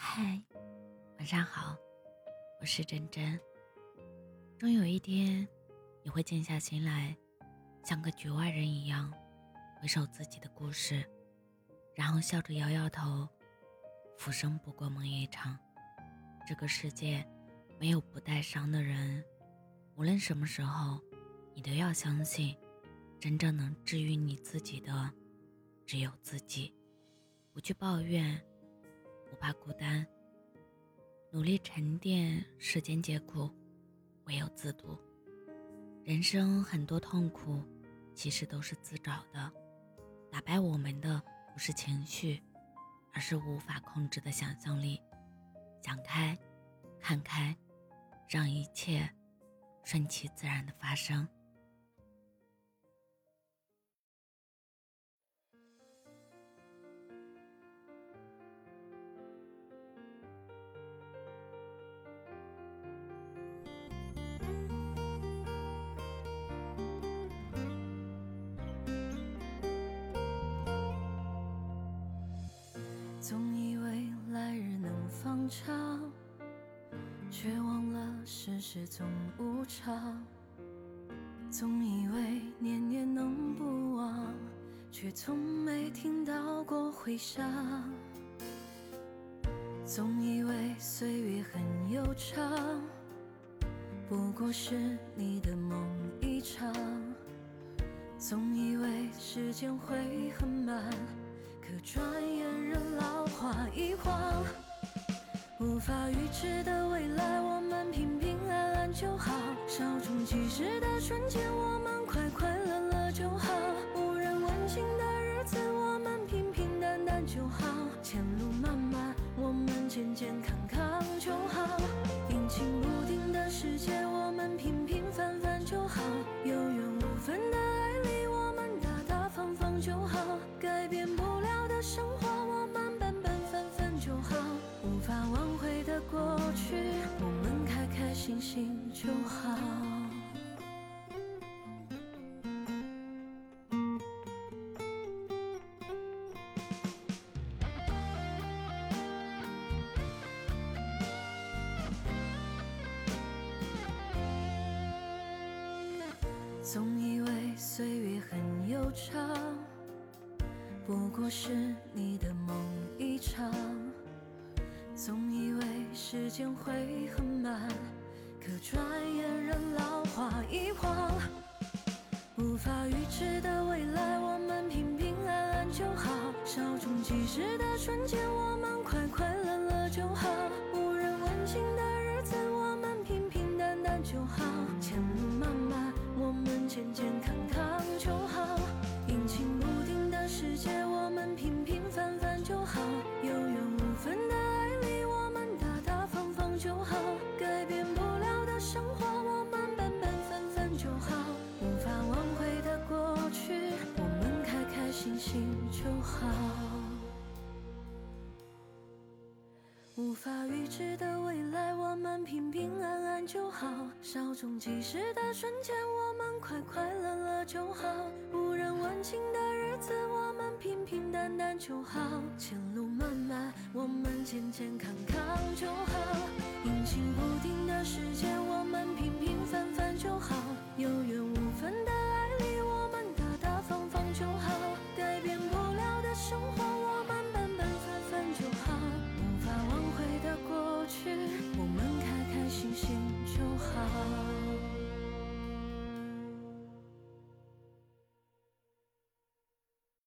嗨，晚上好，我是真真。终有一天，你会静下心来，像个局外人一样，回首自己的故事，然后笑着摇摇头，浮生不过梦一场。这个世界没有不带伤的人，无论什么时候，你都要相信，真正能治愈你自己的，只有自己。不去抱怨，不怕孤单，努力沉淀，世间皆苦，唯有自渡。人生很多痛苦，其实都是自找的。打败我们的不是情绪，而是无法控制的想象力。想开，看开，让一切顺其自然的发生。总以为来日能方长，却忘了世事总无常。总以为年年能不忘，却从没听到过回响。总以为岁月很悠长，不过是你的梦一场。总以为时间会很慢。可转无法预知的未来，我们平平安安就好。稍纵即逝的瞬间，我们快快乐乐就好。无人问津的日子，我们平平淡淡就好。前路漫漫，总以为岁月很悠长。不过是你的梦一场，总以为时间会很慢，可转眼人老花一晃。无法预知的未来，我们平平安安就好。稍纵即逝的瞬间，我们快快乐乐就好改变不了的生活我们本本分分就好无法挽回的过去我们开开心心就好。无法预知的未来我们平平安安就好。稍纵即逝的瞬间我们快快乐乐就好。无人问津的日子我们平平淡淡就好。前路漫漫我们健健康康就好。阴晴不定的世界，我们平平凡凡就好。有缘无分的爱里，我们大大方方就好。改变不了的。生活